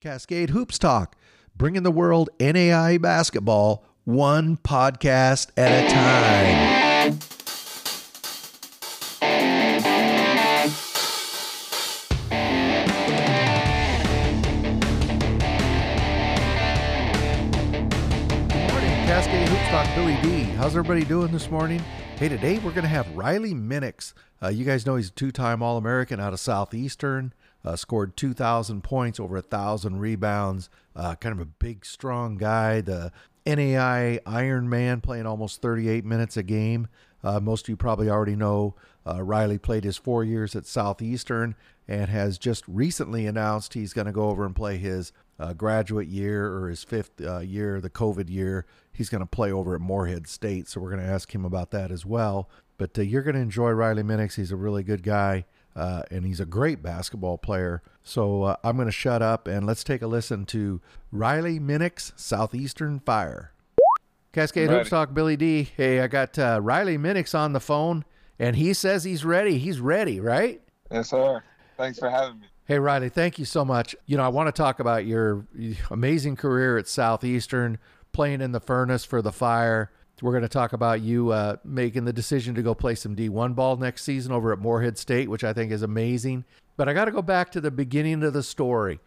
Cascade Hoops Talk, bringing the world NAIA basketball one podcast at a time. Good morning, Cascade Hoops Talk, Billy D. How's everybody doing this morning? Hey, today we're going to have Riley Minix. Uh, you guys know he's a two-time All-American out of Southeastern. Uh, scored 2,000 points, over a thousand rebounds. Uh, kind of a big, strong guy. The NAIA Iron Man, playing almost 38 minutes a game. Uh, most of you probably already know uh, Riley played his four years at Southeastern and has just recently announced he's going to go over and play his uh, graduate year or his fifth uh, year, the COVID year. He's going to play over at Morehead State, so we're going to ask him about that as well. But you're going to enjoy Riley Minix. He's a really good guy, uh, and he's a great basketball player. So uh, I'm going to shut up and let's take a listen to Riley Minix, Southeastern Fire. Cascade. Hoops Talk, Billy D. Hey, I got uh, Riley Minix on the phone, and he says he's ready. He's ready, right? Yes, sir. Thanks for having me. Hey, Riley, thank you so much. You know, I want to talk about your amazing career at Southeastern, playing in the furnace for the Fire. We're going to talk about you uh, making the decision to go play some D1 ball next season over at Morehead State, which I think is amazing. But I got to go back to the beginning of the story.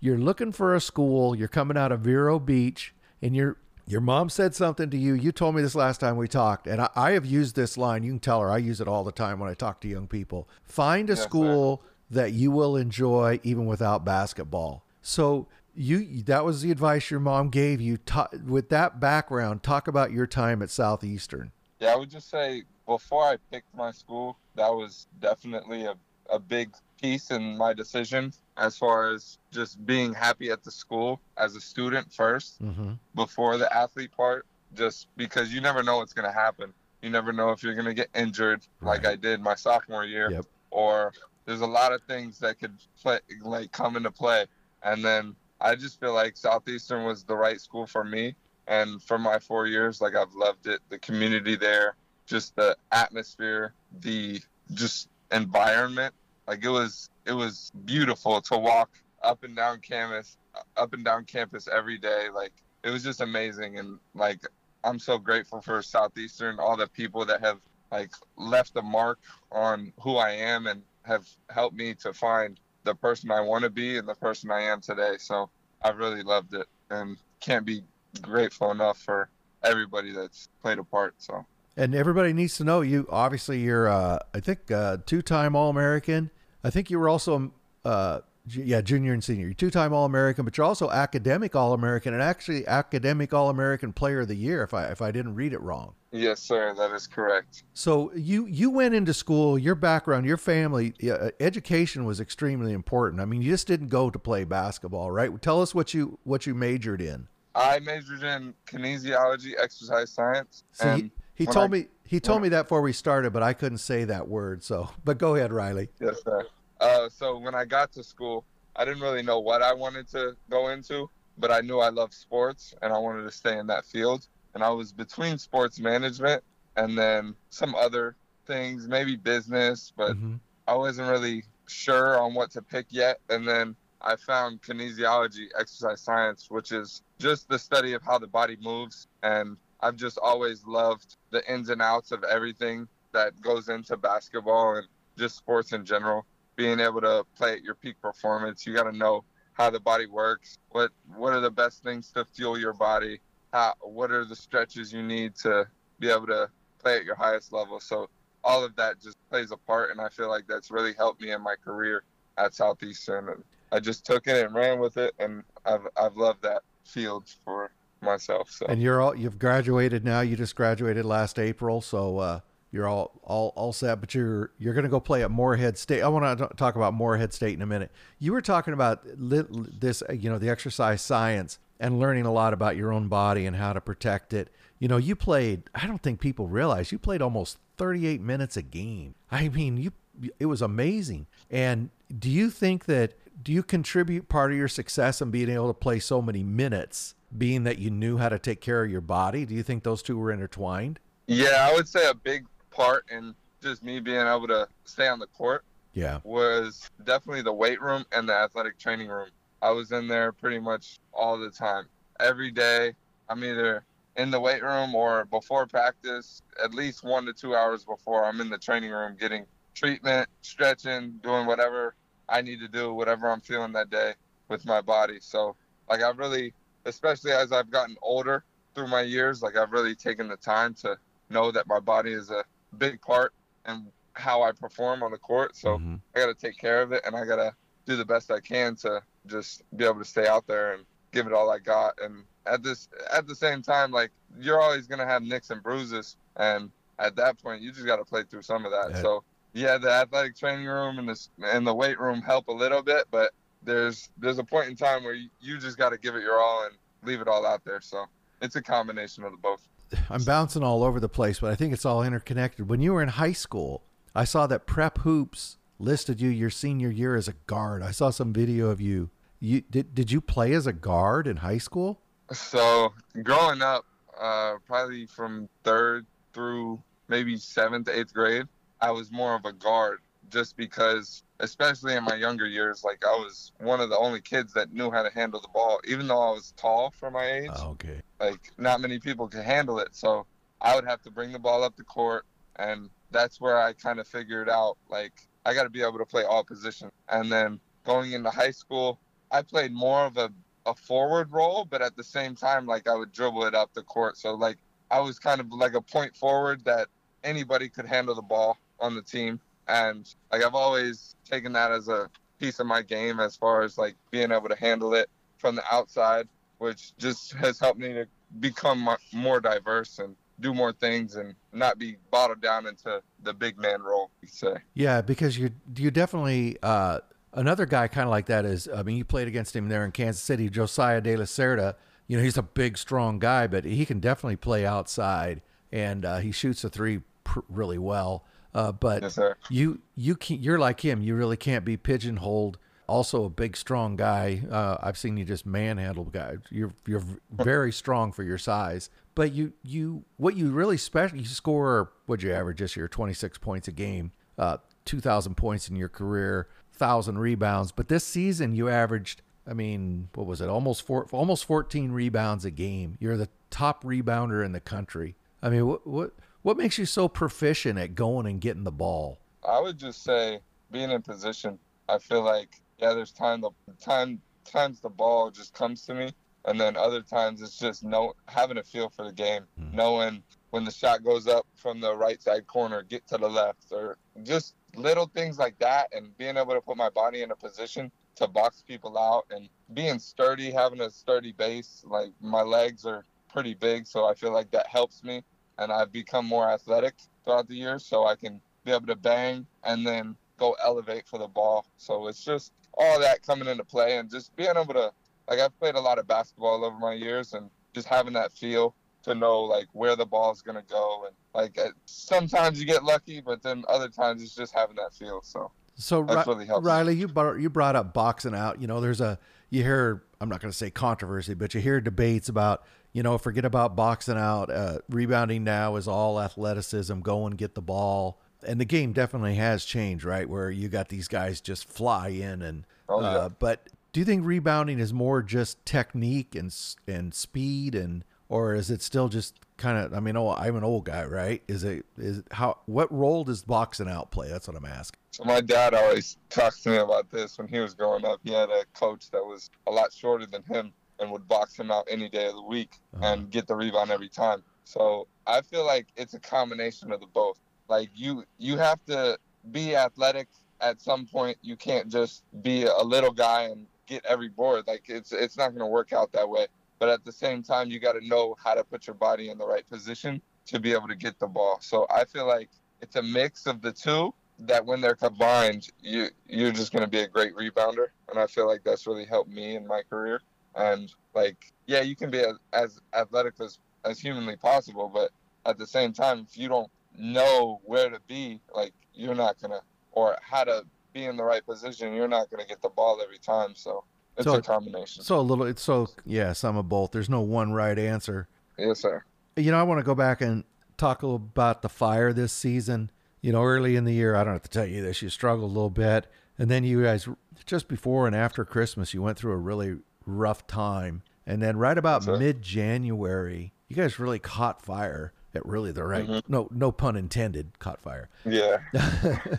You're looking for a school, you're coming out of Vero Beach, and your your mom said something to you. You told me this last time we talked, and I, I have used this line. You can tell her I use it all the time when I talk to young people. Find a Yes, school that you will enjoy even without basketball. So you that was the advice your mom gave you. Ta- with that background, talk about your time at Southeastern. Yeah, I would just say before I picked my school, that was definitely a, a big piece in my decision as far as just being happy at the school as a student first Mm-hmm. before the athlete part, just because you never know what's going to happen. You never know if you're going to get injured like I did my sophomore year Yep. or there's a lot of things that could play, like come into play. And then I just feel like Southeastern was the right school for me. And for my four years, like I've loved it. The community there, just the atmosphere, the just environment. Like it was, it was beautiful to walk up and down campus, up and down campus every day. Like it was just amazing. And like I'm so grateful for Southeastern, all the people that have like left a mark on who I am and have helped me to find the person I want to be and the person I am today. So I really loved it and can't be grateful enough for everybody that's played a part. So And everybody needs to know you. Obviously, you're, uh, I think, uh, two-time All-American. I think you were also, uh, ju- yeah, junior and senior. You're two-time All-American, but you're also academic All-American and actually academic All-American Player of the Year. If I if I didn't read it wrong. yes, sir, that is correct. So you you went into school. Your background, your family, uh, education was extremely important. I mean, you just didn't go to play basketball, right? Tell us what you what you majored in. I majored in kinesiology, exercise science. See, and he, he told I- me he told me that before we started, but I couldn't say that word. So, but go ahead, Riley. Yes, sir. Uh, so when I got to school, I didn't really know what I wanted to go into, but I knew I loved sports and I wanted to stay in that field. And I was between sports management and then some other things, maybe business, but Mhm. I wasn't really sure on what to pick yet. And then I found kinesiology, exercise science, which is just the study of how the body moves. And I've just always loved the ins and outs of everything that goes into basketball and just sports in general. Being able to play at your peak performance, you got to know how the body works. What what are the best things to fuel your body? How what are the stretches you need to be able to play at your highest level? So all of that just plays a part, and I feel like that's really helped me in my career at Southeastern. And I just took it and ran with it, and I've I've loved that field for myself. So And you're all you've graduated now. You just graduated last April, so uh, you're all all all set. But you're you're going to go play at Morehead State. I want to talk about Morehead State in a minute. You were talking about this, you know, the exercise science and learning a lot about your own body and how to protect it. You know, you played. I don't think people realize you played almost 38 minutes a game. I mean, you it was amazing. And do you think that do you contribute part of your success in being able to play so many minutes, being that you knew how to take care of your body? Do you think those two were intertwined? yeah, I would say a big part in just me being able to stay on the court Yeah. was definitely the weight room and the athletic training room. I was in there pretty much all the time. Every day, I'm either in the weight room or before practice, at least one to two hours before, I'm in the training room getting treatment, stretching, doing whatever I need to do, whatever I'm feeling that day with my body. So, like, I've really, especially as I've gotten older through my years, like, I've really taken the time to know that my body is a big part in how I perform on the court. So, Mhm. I got to take care of it and I got to do the best I can to just be able to stay out there and give it all I got. And at this, at the same time, like you're always going to have nicks and bruises. And at that point, you just got to play through some of that. Yeah. So yeah, the athletic training room and the, and the weight room help a little bit, but there's, there's a point in time where you, you just got to give it your all and leave it all out there. So it's a combination of the both. I'm bouncing all over the place, but I think it's all interconnected. When you were in high school, I saw that Prep Hoops listed you your senior year as a guard. I saw some video of you. You did did you play as a guard in high school? So growing up, uh, probably from third through maybe seventh, eighth grade, I was more of a guard just because, especially in my younger years, like I was one of the only kids that knew how to handle the ball, even though I was tall for my age. Oh, okay. Like not many people could handle it. So I would have to bring the ball up the court, and that's where I kind of figured out like I got to be able to play all positions. And then going into high school, I played more of a, a forward role, but at the same time, like I would dribble it up the court. So like I was kind of like a point forward that anybody could handle the ball on the team. And like I've always taken that as a piece of my game as far as like being able to handle it from the outside, which just has helped me to become more diverse and do more things and not be bottled down into the big man role, you say. Yeah, because you you definitely uh, another guy kind of like that is. I mean, you played against him there in Kansas City, Josiah De La Cerda. You know, he's a big, strong guy, but he can definitely play outside, and uh, he shoots a three pr- really well. Uh, but Yes, you you can you're like him. You really can't be pigeonholed. Also, a big, strong guy. Uh, I've seen you just manhandle guys. You're you're very strong for your size. But you you what you really special. You score what'd you average this year? Twenty six points a game. Uh, two thousand points in your career. Thousand rebounds. But this season you averaged. I mean, what was it? Almost four, almost fourteen rebounds a game. You're the top rebounder in the country. I mean, what what what makes you so proficient at going and getting the ball? I would just say being in position. I feel like yeah, there's time the time times the ball just comes to me, and then other times it's just no having a feel for the game, Mhm. knowing when the shot goes up from the right side corner, get to the left, or just little things like that, and being able to put my body in a position to box people out and being sturdy, having a sturdy base. Like my legs are pretty big, so I feel like that helps me, and I've become more athletic throughout the years, so I can be able to bang and then go elevate for the ball. So it's just all that coming into play and just being able to like I've played a lot of basketball over my years and just having that feel to know like where the ball is gonna go and like uh, sometimes you get lucky, but then other times it's just having that feel. So So That's really helped. Riley, you brought you brought up boxing out. You know, there's a you hear I'm not going to say controversy, but you hear debates about you know forget about boxing out. Uh, rebounding now is all athleticism. Go and get the ball. And the game definitely has changed, right? Where you got these guys just fly in and. Oh, yeah. uh, but do you think rebounding is more just technique and and speed and or is it still just kind of? I mean, oh, I'm an old guy, right? Is it is how what role does boxing out play? That's what I'm asking. So my dad always talks to me about this when he was growing up. He had a coach that was a lot shorter than him and would box him out any day of the week Uh-huh. and get the rebound every time. So I feel like it's a combination of the both. Like you you have to be athletic at some point. You can't just be a little guy and get every board. Like it's it's not going to work out that way. But at the same time, you got to know how to put your body in the right position to be able to get the ball. So I feel like it's a mix of the two that when they're combined, you you're just going to be a great rebounder, and I feel like that's really helped me in my career. And like, yeah, you can be as, as athletic as as humanly possible, but at the same time, if you don't know where to be, like you're not gonna, or how to be in the right position, you're not gonna get the ball every time. So it's So- a combination. So a little, it's so yeah, some of both. There's no one right answer. Yes, sir. You know, I want to go back and talk a little about the fire this season. You know, early in the year, I don't have to tell you this, you struggled a little bit, and then you guys just before and after Christmas, you went through a really rough time, and then right about mid January, you guys really caught fire at really the right Mhm. no no pun intended caught fire. Yeah.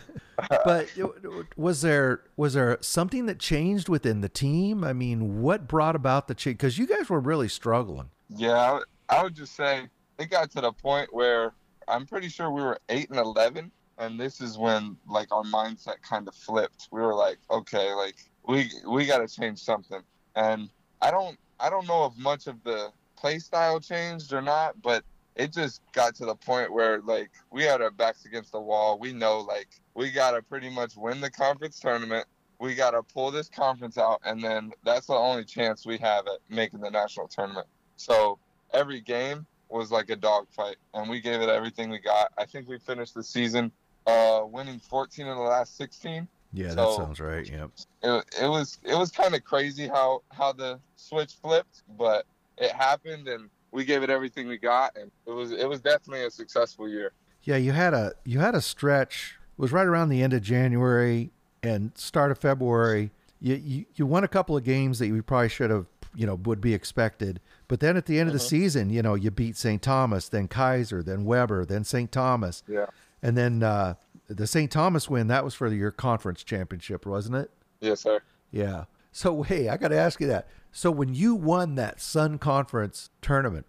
but was there was there something that changed within the team? I mean, what brought about the change? Because you guys were really struggling. Yeah, I would just say it got to the point where I'm pretty sure we were eight and eleven, and this is when like our mindset kind of flipped. We were like, okay, like we we got to change something, and I don't I don't know if much of the play style changed or not, but it just got to the point where like we had our backs against the wall. We know like we got to pretty much win the conference tournament. We got to pull this conference out, and then that's the only chance we have at making the national tournament. So every game was like a dogfight, and we gave it everything we got. I think we finished the season uh, winning 14 of the last 16. Yeah, that sounds right. Yep. It, it was it was kind of crazy how how the switch flipped, but it happened, and we gave it everything we got, and it was it was definitely a successful year. Yeah, you had a you had a stretch. It was right around the end of January and start of February. You you, you won a couple of games that you probably should have you know would be expected. But then at the end of the Mhm. season, you know, you beat St. Thomas, then Keiser, then Webber, then St. Thomas, Yeah. and then uh, the St. Thomas win. That was for your conference championship, wasn't it? Yes, sir. Yeah. So hey, I got to ask you that. So when you won that Sun Conference tournament,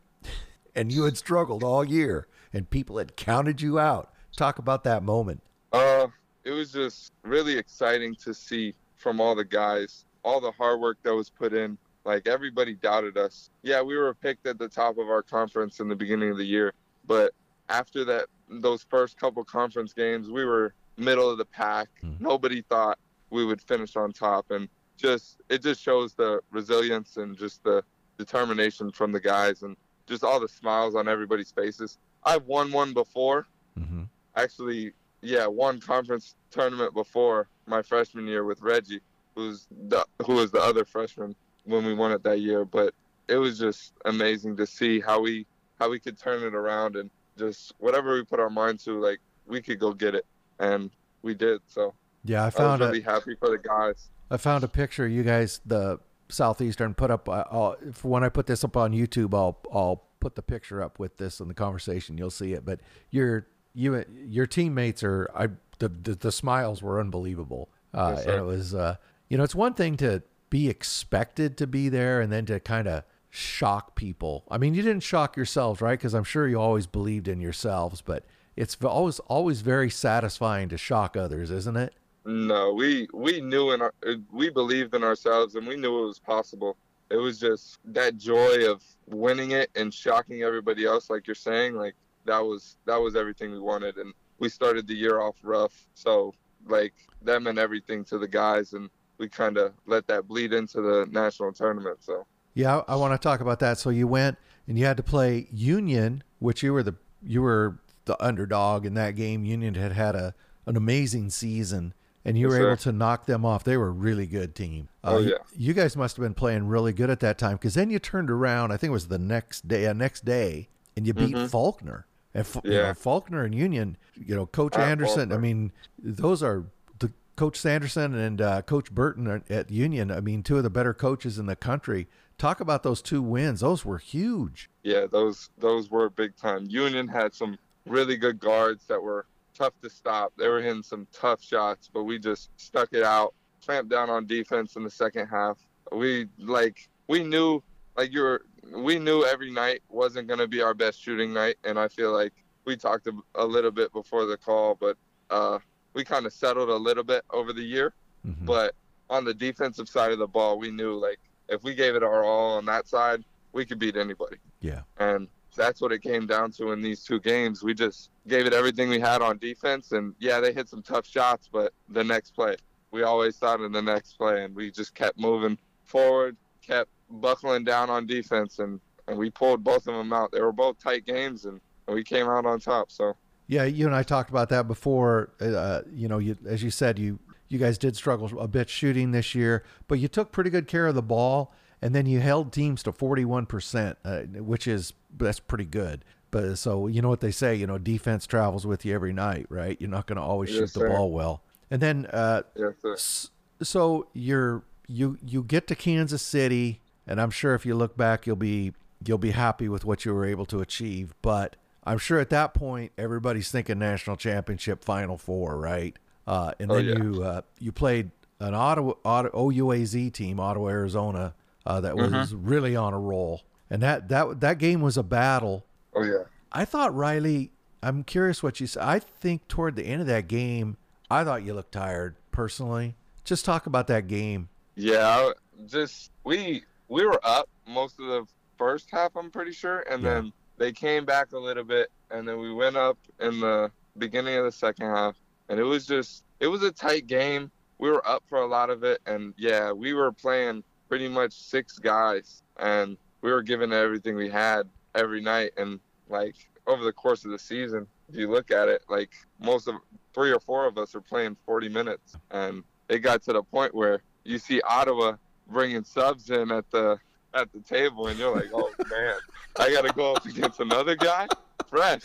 and you had struggled all year, and people had counted you out, talk about that moment. Uh, it was just really exciting to see from all the guys, all the hard work that was put in. Like everybody doubted us. Yeah, we were picked at the top of our conference in the beginning of the year, but after that, those first couple conference games, we were middle of the pack. Mhm. Nobody thought we would finish on top, and just it just shows the resilience and just the determination from the guys, and just all the smiles on everybody's faces. I've won one before, Mm-hmm. actually, yeah, one conference tournament before my freshman year with Reggie, who's the who was the other freshman when we won it that year. But it was just amazing to see how we how we could turn it around and just whatever we put our mind to, like we could go get it, and we did. So Yeah, I found I was really a happy for the guys. I found a picture. You guys, the Southeastern, put up. uh, I'll, if when I put this up on YouTube, I'll I'll put the picture up with this in the conversation. You'll see it. But your you your teammates are I the the, the smiles were unbelievable. Uh, Yes, and it was uh, you know it's one thing to be expected to be there and then to kind of shock people. I mean, you didn't shock yourselves, right? Because I'm sure you always believed in yourselves, but it's always always very satisfying to shock others, isn't it? No, we we knew in our, uh, we believed in ourselves and we knew it was possible. It was just that joy of winning it and shocking everybody else, like you're saying, like that was that was everything we wanted. And we started the year off rough, so like that meant everything to the guys, and we kind of let that bleed into the national tournament. So Yeah, I, I want to talk about that. So you went and you had to play Union, which you were the you were the underdog in that game. Union had had a an amazing season, and you Yes, were able sir. to knock them off. They were a really good team. Uh, Oh, yeah. You, guys must have been playing really good at that time because then you turned around. I think it was the next day, uh, next day, and you beat Mhm. Faulkner. And F- you know, Faulkner and Union, you know, Coach At Anderson. I mean, those are the Coach Sanderson and uh, Coach Burton at Union. I mean, two of the better coaches in the country. Talk about those two wins; those were huge. yeah, those those were big time. Union had some really good guards that were tough to stop. They were hitting some tough shots, but we just stuck it out, clamped down on defense in the second half. We like we knew like you were we knew every night wasn't going to be our best shooting night and I feel like we talked a, a little bit before the call, but uh we kind of settled a little bit over the year, Mhm. but on the defensive side of the ball, we knew like if we gave it our all on that side, we could beat anybody yeah, and that's what it came down to in these two games. We just gave it everything we had on defense, and yeah, they hit some tough shots, but the next play, we always thought in the next play, and we just kept moving forward, kept buckling down on defense, and, and we pulled both of them out. They were both tight games, and, and we came out on top. So yeah. You and I talked about that before. Uh, you know, you as you said, you you guys did struggle a bit shooting this year, but you took pretty good care of the ball, and then you held teams to forty one percent, uh, which is that's pretty good. But so you know what they say, you know, defense travels with you every night, right? You're not going to always Yes, shoot the sir. ball well. And then uh, yes, so you're you you get to Kansas City, and I'm sure if you look back, you'll be you'll be happy with what you were able to achieve. But I'm sure at that point, everybody's thinking national championship, Final Four, right? Uh, and Oh, then yeah. you uh, you played an Ottawa, Ottawa OUAZ team, Ottawa, Arizona, uh, that was Mm-hmm. really on a roll, and that that that game was a battle. Oh yeah. I thought Riley. I'm curious what you said. I think toward the end of that game, I thought you looked tired. Personally, just talk about that game. Yeah, just we we were up most of the first half, I'm pretty sure, and Yeah. then they came back a little bit, and then we went up in the beginning of the second half, and it was just it was a tight game. We were up for a lot of it, and yeah, we were playing pretty much six guys, and we were giving everything we had every night, and like over the course of the season, if you look at it, like most of three or four of us are playing 40 minutes, and it got to the point where you see Ottawa bringing subs in at the at the table, and you're like, oh man, I got to go up against another guy, fresh,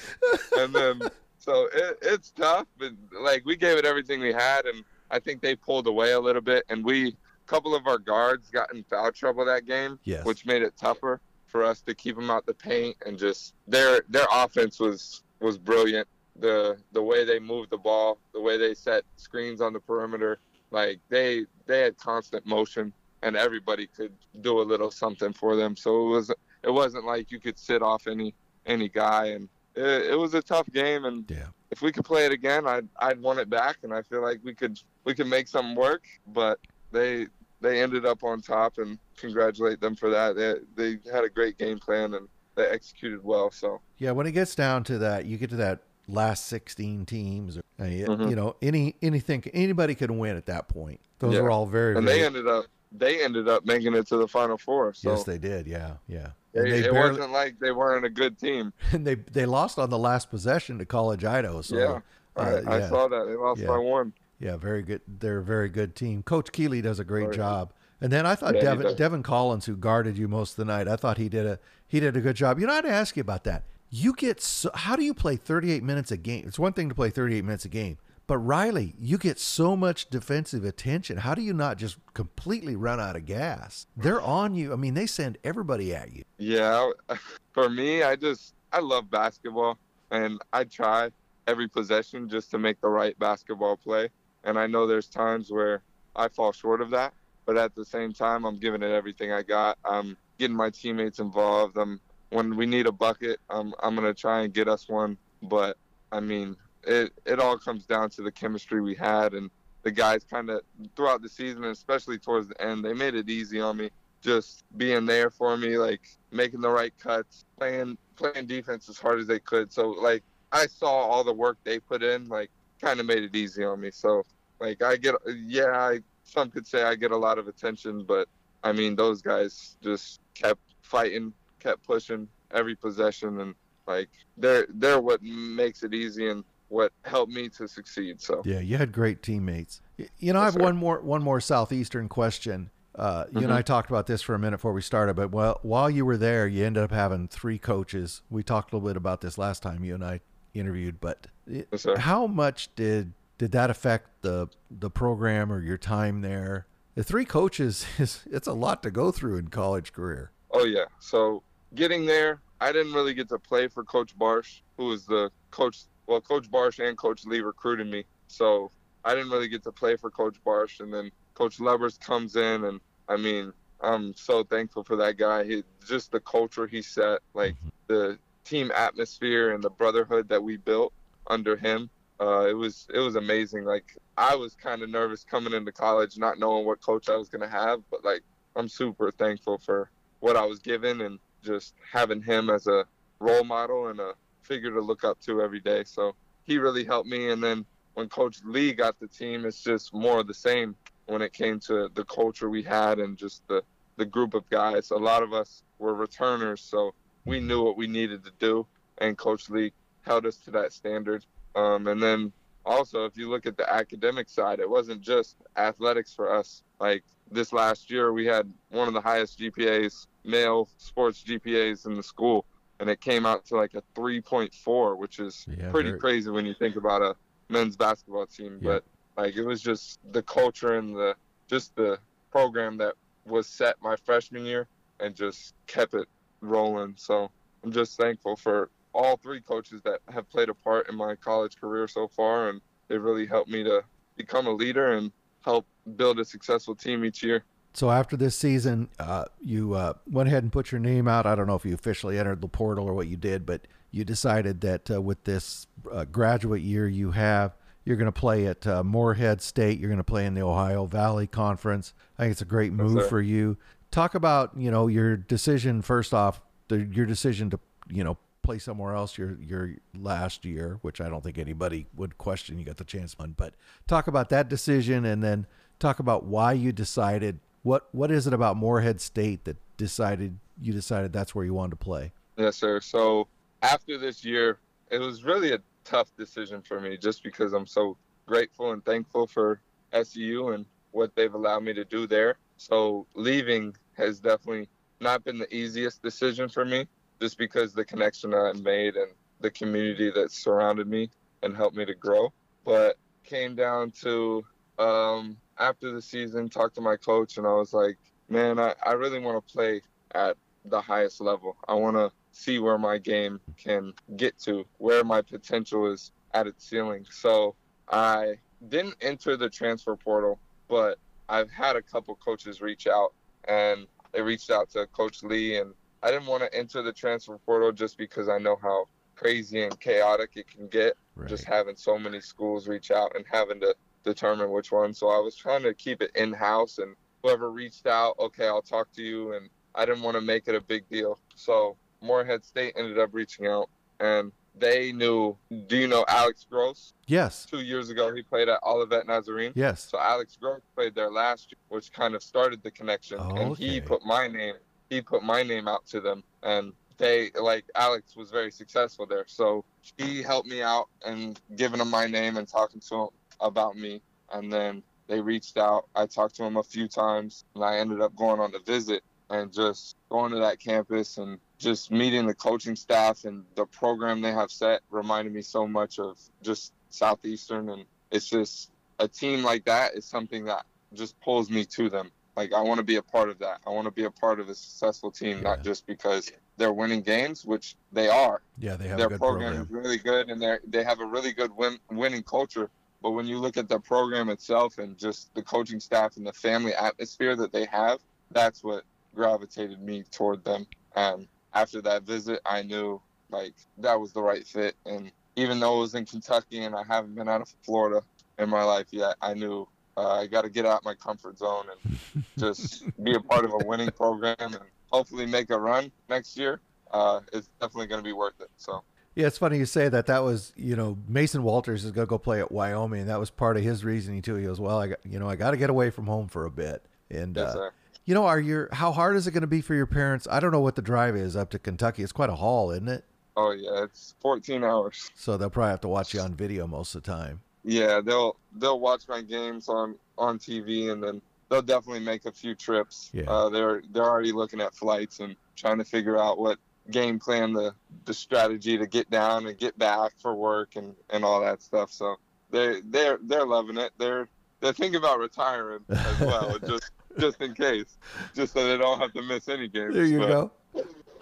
and then so it, it's tough, but like we gave it everything we had, and I think they pulled away a little bit, and we a couple of our guards got in foul trouble that game, Yes. which made it tougher for us to keep them out the paint, and just their their offense was was brilliant. The the way they moved the ball, the way they set screens on the perimeter, like they they had constant motion and everybody could do a little something for them so it was it wasn't like you could sit off any any guy and it, it was a tough game and Yeah. if we could play it again i'd i'd want it back and i feel like we could we could make something work but they they ended up on top and congratulate them for that they, they had a great game plan and they executed well so Yeah, when it gets down to that, you get to that last 16 teams. Uh, you, Mhm. you know, any anything anybody could win at that point. Those Yeah. are all very. and very they ended up they ended up making it to the final four so yes, they did. Yeah, yeah. They it barely, wasn't like they weren't a good team and they they lost on the last possession to College Idaho. So yeah uh, I, I yeah. saw that they lost Yeah. by one Yeah, very good. They're a very good team. Coach Keeley does a great Very good. job. And then I thought Yeah, Devin. Devin Collins, who guarded you most of the night, I thought he did a he did a good job. You know, I'd ask you about that. You get so, how do you play 38 minutes a game? It's one thing to play 38 minutes a game, but Riley, you get so much defensive attention. How do you not just completely run out of gas? They're on you. I mean, they send everybody at you. Yeah, for me, I just I love basketball, and I try every possession just to make the right basketball play. And I know there's times where I fall short of that, but at the same time, I'm giving it everything I got. I'm getting my teammates involved. I'm when we need a bucket, I'm I'm gonna try and get us one. But I mean, it it all comes down to the chemistry we had and the guys kind of throughout the season, especially towards the end, they made it easy on me just being there for me, like making the right cuts, playing playing defense as hard as they could. So like I saw all the work they put in, like kind of made it easy on me. So like I get yeah, I some could say I get a lot of attention, but I mean those guys just kept fighting, kept pushing every possession and like they're they're what makes it easy and what helped me to succeed. So Yeah, you had great teammates. You know, I have sir. one more one more southeastern question. Uh, you and Mhm. I talked about this for a minute before we started, but while while you were there, you ended up having three coaches. We talked a little bit about this last time you and I interviewed, but it- Yes, how much did did that affect the the program or your time there? The three coaches is it's a lot to go through in college career. Oh yeah. So getting there, I didn't really get to play for Coach Barsh, who was the coach. Well, Coach Barsh and Coach Lee recruited me, so I didn't really get to play for Coach Barsh. And then Coach Levers comes in, and I mean, I'm so thankful for that guy. He just the culture he set, like the team atmosphere and the brotherhood that we built under him. Uh, it was it was amazing. Like I was kind of nervous coming into college, not knowing what coach I was gonna have, but like I'm super thankful for what I was given and just having him as a role model and a figure to look up to every day. So he really helped me. And then when Coach Lee got the team, it's just more of the same when it came to the culture we had and just the, the group of guys. A lot of us were returners, so we knew what we needed to do. And Coach Lee held us to that standard. Um, and then also, if you look at the academic side, it wasn't just athletics for us. Like this last year, we had one of the highest GPAs, male sports GPAs in the school, and it came out to like a 3.4, which is Yeah, pretty very- crazy when you think about a men's basketball team. Yeah. But like it was just the culture and the just the program that was set my freshman year and just kept it rolling. So I'm just thankful for all three coaches that have played a part in my college career so far, and they really helped me to become a leader and help build a successful team each year. So after this season, uh, you uh, went ahead and put your name out. I don't know if you officially entered the portal or what you did, but you decided that uh, with this uh, graduate year you have, you're going to play at uh, Morehead State. You're going to play in the Ohio Valley Conference. I think it's a great move yes, for you. Talk about you know your decision first off, the, your decision to you know play somewhere else your your last year, which I don't think anybody would question. You got the chance on, but talk about that decision and then talk about why you decided what what is it about Morehead State that decided you decided that's where you wanted to play? Yes, sir. So after this year, it was really a tough decision for me just because I'm so grateful and thankful for SU and what they've allowed me to do there. So leaving has definitely not been the easiest decision for me just because the connection that I made and the community that surrounded me and helped me to grow. But came down to um, after the season, talked to my coach, and I was like, man, I, I really want to play at the highest level. I want to see where my game can get to, where my potential is at its ceiling. So I didn't enter the transfer portal, but I've had a couple coaches reach out, and they reached out to Coach Lee, and I didn't want to enter the transfer portal just because I know how crazy and chaotic it can get, right. just having so many schools reach out and having to determine which one. So I was trying to keep it in house, and whoever reached out, okay, I'll talk to you, and I didn't want to make it a big deal. So Morehead State ended up reaching out, and they knew. Do you know Alex Gross? Yes. Two years ago, he played at Olivet Nazarene. Yes. So Alex Gross played there last year, which kind of started the connection, oh, and okay. he put my name. He put my name out to them, and they like Alex was very successful there. So he helped me out and giving him my name and talking to him about me, and then they reached out. I talked to him a few times, and I ended up going on the visit and just going to that campus and just meeting the coaching staff and the program they have set reminded me so much of just Southeastern. And it's just a team like that is something that just pulls me to them. Like, I want to be a part of that. I want to be a part of a successful team, Yeah. not just because they're winning games, which they are. Yeah, they have Their a good program, program. is really good, and they they have a really good win, winning culture. But when you look at the program itself and just the coaching staff and the family atmosphere that they have, that's what gravitated me toward them. And after that visit, I knew like that was the right fit. And even though it was in Kentucky and I haven't been out of Florida in my life yet, I knew uh, I got to get out my comfort zone and just be a part of a winning program and hopefully make a run next year. Uh, it's definitely going to be worth it. So. Yeah, it's funny you say that. That was, you know, Mason Walters is going to go play at Wyoming. And that was part of his reasoning too. He goes, "Well, I got, you know, I got to get away from home for a bit." And Yes, uh, you know, are your how hard is it going to be for your parents? I don't know what the drive is up to Kentucky. It's quite a haul, isn't it? Oh yeah, it's 14 hours. So they'll probably have to watch you on video most of the time. Yeah, they'll they'll watch my games on on TV and then they'll definitely make a few trips. Yeah. Uh, they're they're already looking at flights and trying to figure out what game plan the the strategy to get down and get back for work and and all that stuff. So they they're they're loving it. They're they're thinking about retiring as well, just just in case, just so they don't have to miss any games. There you But, go.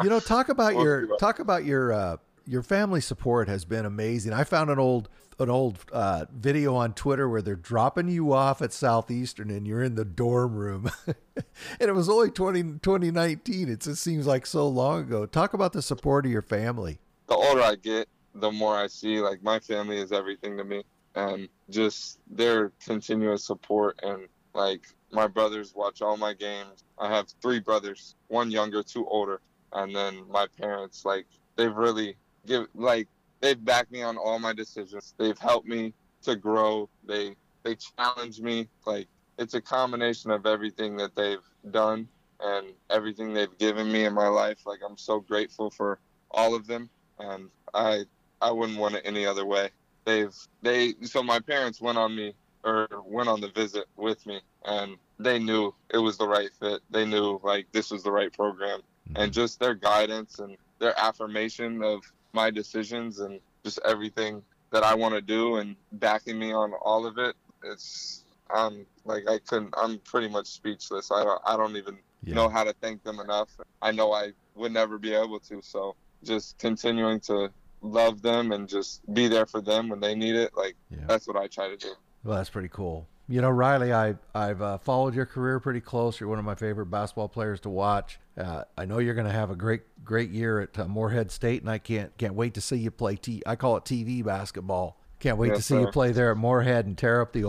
You know, talk about We'll your talk about your uh, your family support has been amazing. I found an old an old uh, video on Twitter where they're dropping you off at Southeastern and you're in the dorm room, and it was only 20, 2019. It just seems like so long ago. Talk about the support of your family. the older I get, the more I see like my family is everything to me, and just their continuous support and like my brothers watch all my games. I have three brothers, one younger, two older, and then my parents like they've really give like they've backed me on all my decisions. They've helped me to grow. They they challenge me. Like it's a combination of everything that they've done and everything they've given me in my life. Like I'm so grateful for all of them and I I wouldn't want it any other way. They've they so my parents went on me or went on the visit with me and they knew it was the right fit. They knew like this was the right program and mm-hmm. just their guidance and their affirmation of my decisions and just everything that I want to do and backing me on all of it. It's I'm like I couldn't. I'm pretty much speechless. I don't. I don't even yeah. know how to thank them enough. I know I would never be able to. So just continuing to love them and just be there for them when they need it. Like yeah. that's what I try to do. Well, that's pretty cool. You know, Riley, I I've uh, followed your career pretty close. You're one of my favorite basketball players to watch. Uh, I know you're going to have a great great year at uh, Morehead State, and I can't can't wait to see you play. T- I call it TV basketball. Can't wait yes, to see sir. you play there at Morehead and tear up the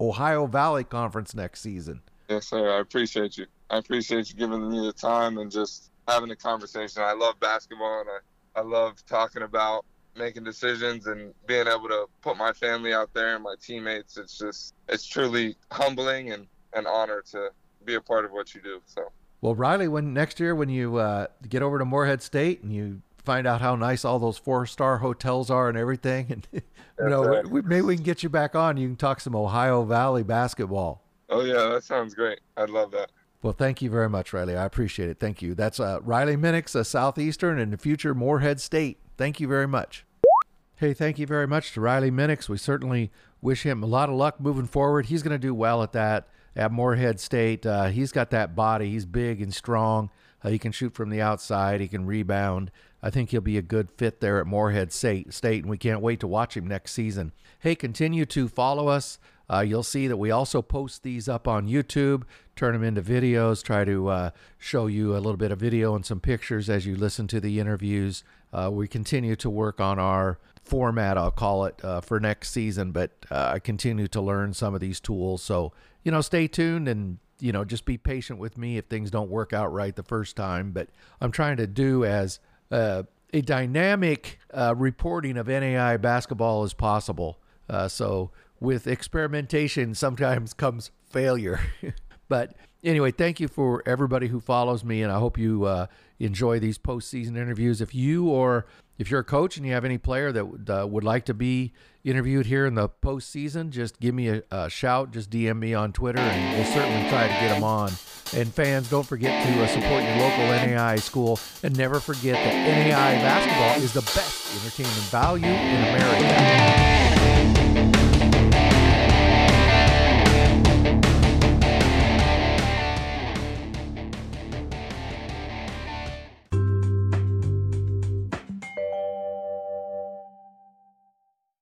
Ohio Valley Conference next season. Yes, sir. I appreciate you. I appreciate you giving me the time and just having a conversation. I love basketball and I, I love talking about making decisions and being able to put my family out there and my teammates. It's just, it's truly humbling and an honor to be a part of what you do. So. Well, Riley, when next year when you uh, get over to Morehead State and you find out how nice all those four star hotels are and everything, and you know, right. we, maybe we can get you back on. You can talk some Ohio Valley basketball. Oh yeah, that sounds great. I'd love that. Well, thank you very much, Riley. I appreciate it. Thank you. That's uh, Riley Minix, a Southeastern, and future Morehead State. Thank you very much. Hey, thank you very much to Riley Minix. We certainly wish him a lot of luck moving forward. He's going to do well at that at Morehead State. Uh, he's got that body. He's big and strong. Uh, he can shoot from the outside. He can rebound. I think he'll be a good fit there at Morehead State, State, and we can't wait to watch him next season. Hey, continue to follow us. Uh, you'll see that we also post these up on YouTube, turn them into videos, try to uh, show you a little bit of video and some pictures as you listen to the interviews. Uh, we continue to work on our format, I'll call it, uh, for next season, but uh, I continue to learn some of these tools. So, you know, stay tuned and, you know, just be patient with me if things don't work out right the first time. But I'm trying to do as uh, a dynamic reporting of NAIA basketball as possible. so, with experimentation sometimes comes failure. but anyway, thank you for everybody who follows me, and I hope you uh, enjoy these postseason interviews. If you or if you're a coach and you have any player that would, uh, would like to be interviewed here in the postseason, just give me a, a, shout. Just DM me on Twitter, and we'll certainly try to get them on. And fans, don't forget to uh, support your local NAIA school, and never forget that NAIA basketball is the best entertainment value in America.